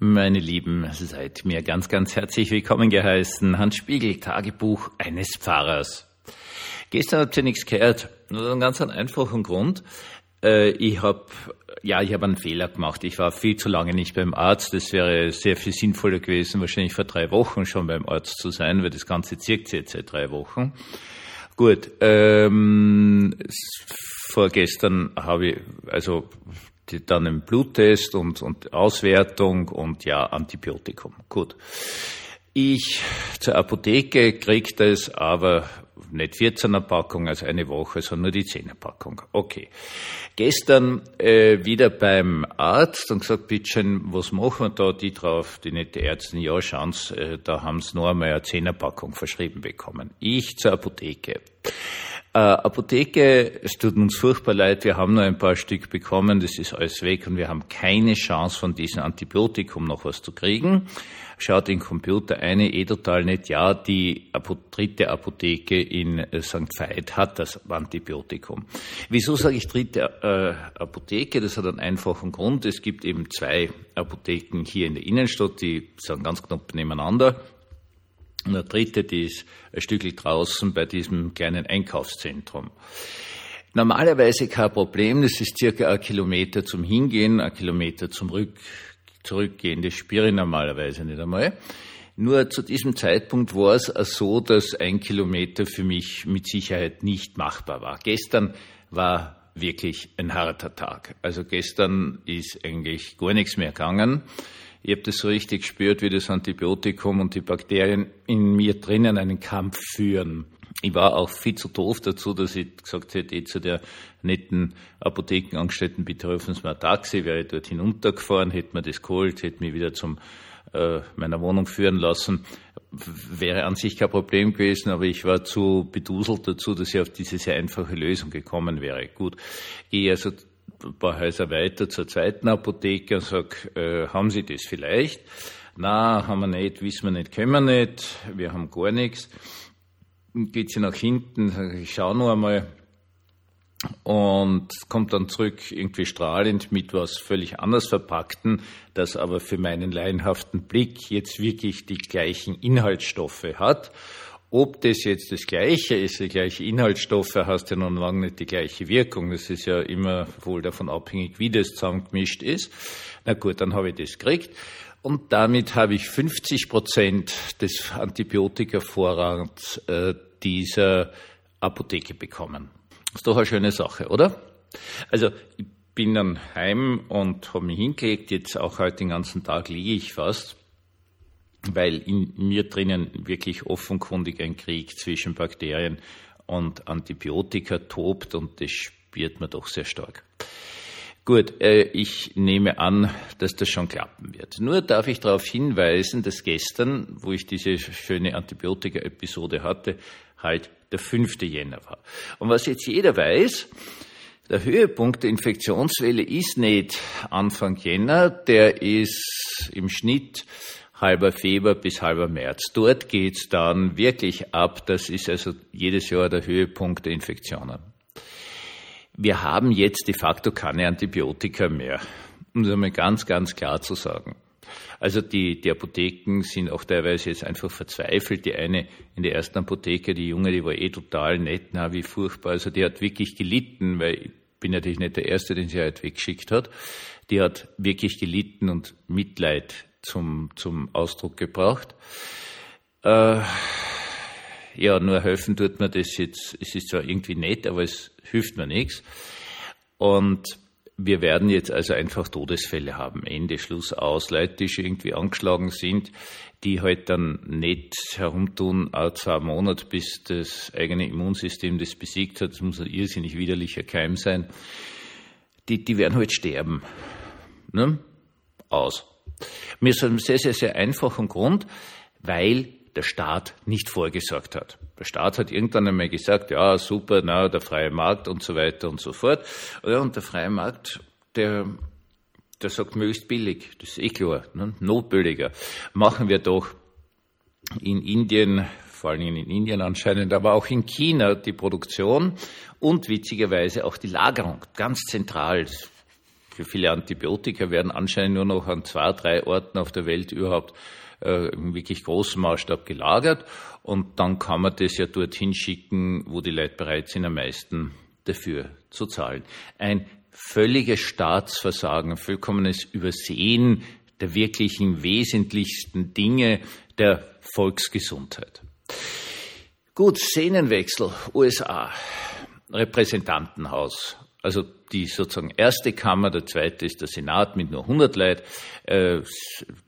Meine Lieben, seid mir ganz, ganz herzlich willkommen geheißen. Hans Spiegel, Tagebuch eines Pfarrers. Gestern habt ihr nichts gehört. Nur einen ganz einfachen Grund. Äh, ich habe ja, ich habe einen Fehler gemacht. Ich war viel zu lange nicht beim Arzt. Es wäre sehr viel sinnvoller gewesen, wahrscheinlich vor drei Wochen schon beim Arzt zu sein, weil das Ganze zirkt jetzt seit drei Wochen. Gut, ähm, vorgestern habe ich, also dann einen Bluttest und, und Auswertung und ja, Antibiotikum. Gut. Ich zur Apotheke krieg das, aber nicht 14er Packung, also eine Woche, sondern nur die 10er Packung. Okay. Gestern äh, wieder beim Arzt und gesagt, bitteschön, was machen wir da? Die drauf, die nette Ärztin, ja, schauen's, äh, da haben sie nur einmal eine 10er Packung verschrieben bekommen. Ich zur Apotheke. Äh, Apotheke, es tut uns furchtbar leid, wir haben nur ein paar Stück bekommen, das ist alles weg und wir haben keine Chance von diesem Antibiotikum noch was zu kriegen. Schaut den Computer eine, eh total nicht, ja, die dritte Apotheke in äh, St. Veit hat das Antibiotikum. Wieso sage ich dritte äh, Apotheke? Das hat einen einfachen Grund. Es gibt eben zwei Apotheken hier in der Innenstadt, die sind ganz knapp nebeneinander. Und der dritte, die ist ein Stückchen draußen bei diesem kleinen Einkaufszentrum. Normalerweise kein Problem, das ist circa ein Kilometer zum Hingehen, ein Kilometer zum Rück, Zurückgehen. Das spüre ich normalerweise nicht einmal. Nur zu diesem Zeitpunkt war es so, dass ein Kilometer für mich mit Sicherheit nicht machbar war. Gestern war wirklich ein harter Tag. Also gestern ist eigentlich gar nichts mehr gegangen. Ich habe das so richtig gespürt, wie das Antibiotikum und die Bakterien in mir drinnen einen Kampf führen. Ich war auch viel zu doof dazu, dass ich gesagt hätte, eh zu der netten Apothekenangestellten, bitte rufen Sie mir ein Taxi, wäre ich dort hinuntergefahren, hätte mir das geholt, hätte mich wieder zum äh, meiner Wohnung führen lassen. Wäre an sich kein Problem gewesen, aber ich war zu beduselt dazu, dass ich auf diese sehr einfache Lösung gekommen wäre. Gut, gehe also ein paar Häuser weiter zur zweiten Apotheke und sag, äh, haben Sie das vielleicht? Na, haben wir nicht, wissen wir nicht, können wir nicht, wir haben gar nichts. Geht sie nach hinten, sag ich schau nur einmal und kommt dann zurück irgendwie strahlend mit was völlig anders verpackten, das aber für meinen laienhaften Blick jetzt wirklich die gleichen Inhaltsstoffe hat ob das jetzt das Gleiche ist, die gleiche Inhaltsstoffe, hast ja noch lange nicht die gleiche Wirkung. Das ist ja immer wohl davon abhängig, wie das zusammengemischt ist. Na gut, dann habe ich das gekriegt. Und damit habe ich 50 Prozent des Antibiotikavorrats äh, dieser Apotheke bekommen. ist doch eine schöne Sache, oder? Also, ich bin dann heim und habe mich hingelegt. Jetzt auch heute den ganzen Tag liege ich fast weil in mir drinnen wirklich offenkundig ein Krieg zwischen Bakterien und Antibiotika tobt und das spürt man doch sehr stark. Gut, äh, ich nehme an, dass das schon klappen wird. Nur darf ich darauf hinweisen, dass gestern, wo ich diese schöne Antibiotika-Episode hatte, halt der 5. Jänner war. Und was jetzt jeder weiß, der Höhepunkt der Infektionswelle ist nicht Anfang Jänner, der ist im Schnitt halber Februar bis halber März. Dort geht's dann wirklich ab. Das ist also jedes Jahr der Höhepunkt der Infektionen. Wir haben jetzt de facto keine Antibiotika mehr, um das einmal ganz, ganz klar zu sagen. Also die, die Apotheken sind auch teilweise jetzt einfach verzweifelt. Die eine in der ersten Apotheke, die Junge, die war eh total nett, na wie furchtbar. Also die hat wirklich gelitten, weil ich bin natürlich nicht der Erste, den sie halt weggeschickt hat. Die hat wirklich gelitten und Mitleid zum, zum Ausdruck gebracht. Äh, ja, nur helfen tut mir das jetzt, es ist zwar irgendwie nett, aber es hilft mir nichts. Und wir werden jetzt also einfach Todesfälle haben. Ende, Schluss aus. Leute, die schon irgendwie angeschlagen sind, die halt dann nicht herumtun, auch zwei Monate, bis das eigene Immunsystem das besiegt hat. Das muss ein irrsinnig widerlicher Keim sein. Die, die werden halt sterben. Ne? Aus. Mir ist einem sehr, sehr, sehr einfachen Grund, weil der Staat nicht vorgesorgt hat. Der Staat hat irgendwann einmal gesagt, ja, super, na, der freie Markt und so weiter und so fort. Und der freie Markt, der, der sagt möglichst billig. Das ist eh klar, ne? notbilliger. Machen wir doch in Indien, vor allem in Indien anscheinend, aber auch in China die Produktion und witzigerweise auch die Lagerung, ganz zentral viele Antibiotika werden anscheinend nur noch an zwei, drei Orten auf der Welt überhaupt äh, im wirklich großen Maßstab gelagert. Und dann kann man das ja dorthin schicken, wo die Leute bereit sind, am meisten dafür zu zahlen. Ein völliges Staatsversagen, vollkommenes Übersehen der wirklichen wesentlichsten Dinge der Volksgesundheit. Gut, Szenenwechsel, USA, Repräsentantenhaus. Also die sozusagen erste Kammer, der zweite ist der Senat mit nur 100 Leuten. Äh,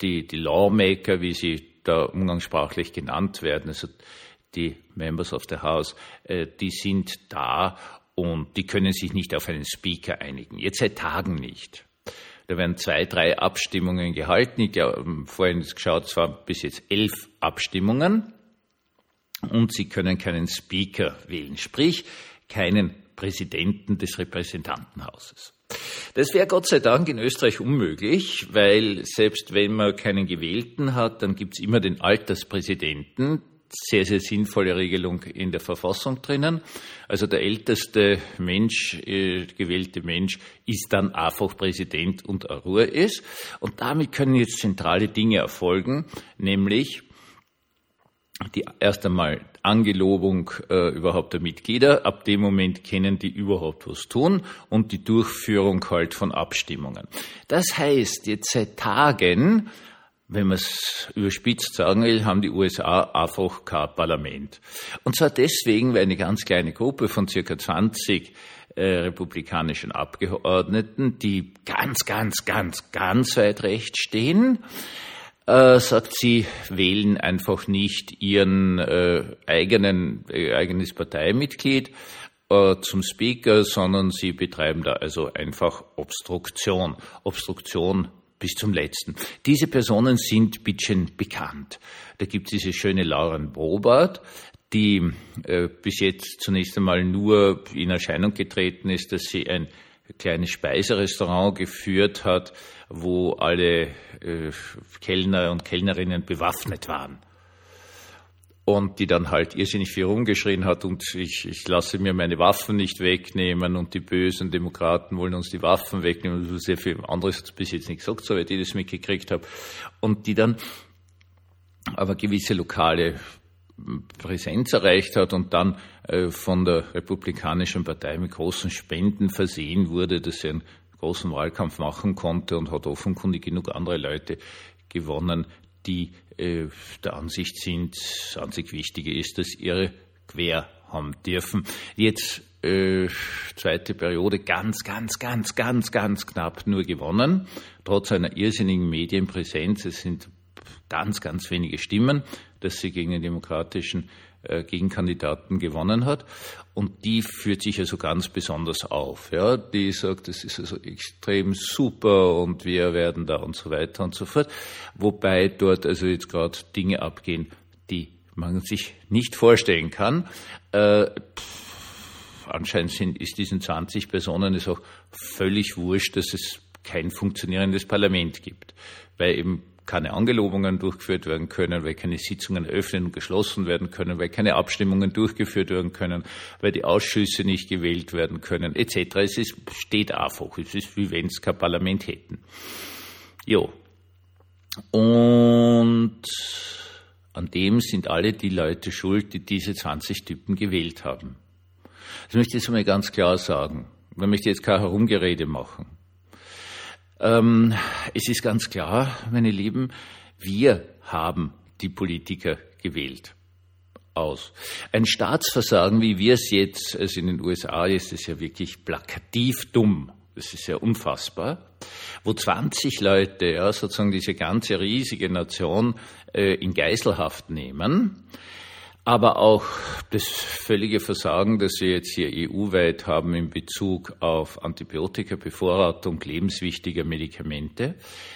die, die Lawmaker, wie sie da umgangssprachlich genannt werden, also die Members of the House, äh, die sind da und die können sich nicht auf einen Speaker einigen. Jetzt seit Tagen nicht. Da werden zwei, drei Abstimmungen gehalten. Ich habe vorhin geschaut, es waren bis jetzt elf Abstimmungen und Sie können keinen Speaker wählen, sprich keinen Präsidenten des Repräsentantenhauses. Das wäre Gott sei Dank in Österreich unmöglich, weil selbst wenn man keinen gewählten hat, dann gibt es immer den Alterspräsidenten, sehr, sehr sinnvolle Regelung in der Verfassung drinnen. Also der älteste Mensch, äh, gewählte Mensch, ist dann einfach Präsident und Ruhe ist. Und damit können jetzt zentrale Dinge erfolgen, nämlich die erst einmal Angelobung äh, überhaupt der Mitglieder. Ab dem Moment können die überhaupt was tun und die Durchführung halt von Abstimmungen. Das heißt, jetzt seit Tagen wenn man es überspitzt sagen will, haben die USA einfach kein Parlament. Und zwar deswegen, weil eine ganz kleine Gruppe von circa 20 äh, republikanischen Abgeordneten, die ganz, ganz, ganz, ganz weit rechts stehen, äh, sagt, sie wählen einfach nicht ihren äh, eigenen, äh, eigenes Parteimitglied äh, zum Speaker, sondern sie betreiben da also einfach Obstruktion. Obstruktion bis zum letzten. Diese Personen sind bisschen bekannt. Da gibt es diese schöne Lauren Bobart, die äh, bis jetzt zunächst einmal nur in Erscheinung getreten ist, dass sie ein kleines Speiserestaurant geführt hat, wo alle äh, Kellner und Kellnerinnen bewaffnet waren und die dann halt irrsinnig viel rumgeschrien hat und ich, ich lasse mir meine Waffen nicht wegnehmen und die bösen Demokraten wollen uns die Waffen wegnehmen. und sehr viel anderes hat bis jetzt nicht gesagt, soweit ich das mitgekriegt habe. Und die dann aber gewisse lokale Präsenz erreicht hat und dann äh, von der Republikanischen Partei mit großen Spenden versehen wurde, dass sie einen großen Wahlkampf machen konnte und hat offenkundig genug andere Leute gewonnen, die äh, der Ansicht sind, das einzig Wichtige ist, dass ihre quer haben dürfen. Jetzt äh, zweite Periode ganz, ganz, ganz, ganz, ganz knapp nur gewonnen, trotz einer irrsinnigen Medienpräsenz. Es sind ganz, ganz wenige Stimmen, dass sie gegen den demokratischen äh, Gegenkandidaten gewonnen hat. Und die führt sich also ganz besonders auf. Ja, die sagt, das ist also extrem super und wir werden da und so weiter und so fort. Wobei dort also jetzt gerade Dinge abgehen, die man sich nicht vorstellen kann. Äh, anscheinend sind, ist diesen 20 Personen es auch völlig wurscht, dass es kein funktionierendes Parlament gibt. Weil eben keine Angelobungen durchgeführt werden können, weil keine Sitzungen eröffnet und geschlossen werden können, weil keine Abstimmungen durchgeführt werden können, weil die Ausschüsse nicht gewählt werden können, etc. Es ist, steht einfach. Es ist wie wenn es kein Parlament hätten. Jo. Und an dem sind alle die Leute schuld, die diese 20 Typen gewählt haben. Das möchte ich jetzt einmal ganz klar sagen. Ich möchte jetzt kein Herumgerede machen. Ähm, es ist ganz klar, meine Lieben, wir haben die Politiker gewählt. Aus. Ein Staatsversagen, wie wir es jetzt, also in den USA ist es ja wirklich plakativ dumm. Das ist ja unfassbar. Wo 20 Leute ja, sozusagen diese ganze riesige Nation äh, in Geiselhaft nehmen, aber auch das völlige Versagen, das wir jetzt hier EU-weit haben in Bezug auf Antibiotika, Bevorratung lebenswichtiger Medikamente.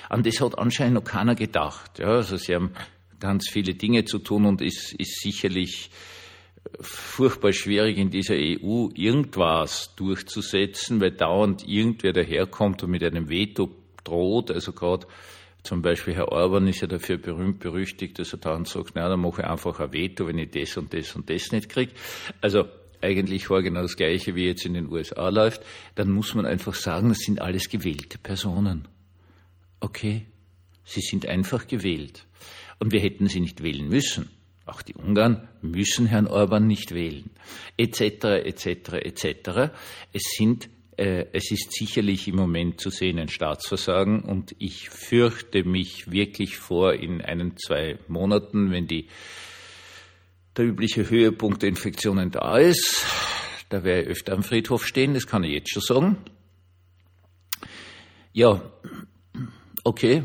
An das hat anscheinend noch keiner gedacht. Ja, also sie haben ganz viele Dinge zu tun und es ist sicherlich furchtbar schwierig in dieser EU irgendwas durchzusetzen, weil dauernd irgendwer daherkommt und mit einem Veto droht. Also gerade zum Beispiel Herr Orban ist ja dafür berühmt berüchtigt, dass er dann sagt, na, dann mache ich einfach ein Veto, wenn ich das und das und das nicht kriege. Also eigentlich vor genau das Gleiche, wie jetzt in den USA läuft, dann muss man einfach sagen, das sind alles gewählte Personen. Okay, sie sind einfach gewählt. Und wir hätten sie nicht wählen müssen. Auch die Ungarn müssen Herrn Orban nicht wählen, etc., etc., etc. Es sind es ist sicherlich im Moment zu sehen ein Staatsversagen und ich fürchte mich wirklich vor in einen, zwei Monaten, wenn die, der übliche Höhepunkt der Infektionen da ist, da werde ich öfter am Friedhof stehen, das kann ich jetzt schon sagen. Ja, okay.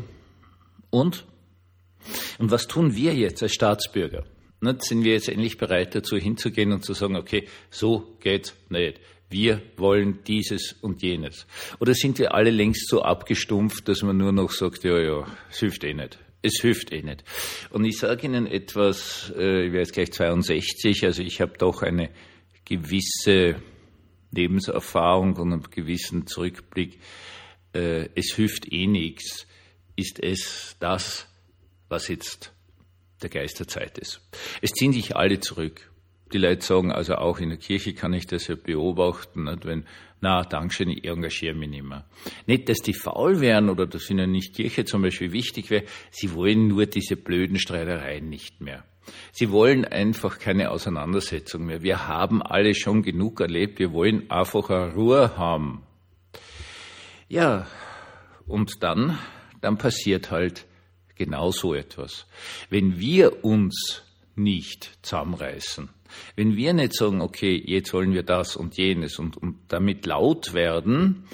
Und? Und was tun wir jetzt als Staatsbürger? Sind wir jetzt endlich bereit dazu hinzugehen und zu sagen, okay, so geht's nicht wir wollen dieses und jenes. Oder sind wir alle längst so abgestumpft, dass man nur noch sagt, ja, ja, es hilft eh nicht. Es hilft eh nicht. Und ich sage Ihnen etwas, äh, ich werde jetzt gleich 62, also ich habe doch eine gewisse Lebenserfahrung und einen gewissen Zurückblick. Äh, es hilft eh nichts, ist es das, was jetzt der Geist der Zeit ist. Es ziehen sich alle zurück die Leute sagen, also auch in der Kirche kann ich das ja beobachten, nicht, wenn, na, Dankeschön, ich engagiere mich nicht mehr. Nicht, dass die faul wären oder dass ihnen nicht Kirche zum Beispiel wichtig wäre, sie wollen nur diese blöden Streitereien nicht mehr. Sie wollen einfach keine Auseinandersetzung mehr. Wir haben alle schon genug erlebt, wir wollen einfach eine Ruhe haben. Ja, und dann, dann passiert halt genau so etwas. Wenn wir uns nicht zusammenreißen, wenn wir nicht sagen, okay, jetzt wollen wir das und jenes und, und damit laut werden,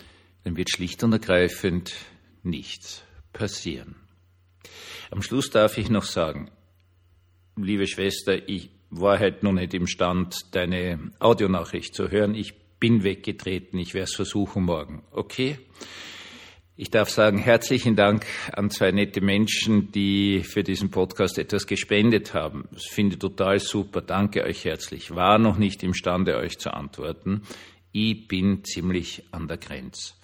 dann wird schlicht und ergreifend nichts passieren. Am Schluss darf ich noch sagen, liebe Schwester, ich war halt noch nicht imstand, deine Audionachricht zu hören. Ich bin weggetreten, ich werde es versuchen morgen. Okay? Ich darf sagen, herzlichen Dank an zwei nette Menschen, die für diesen Podcast etwas gespendet haben. Das finde ich total super. Danke euch herzlich. War noch nicht imstande, euch zu antworten. Ich bin ziemlich an der Grenze.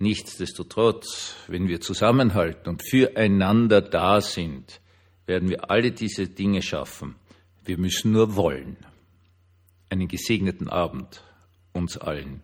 Nichtsdestotrotz, wenn wir zusammenhalten und füreinander da sind, werden wir alle diese Dinge schaffen. Wir müssen nur wollen. Einen gesegneten Abend uns allen.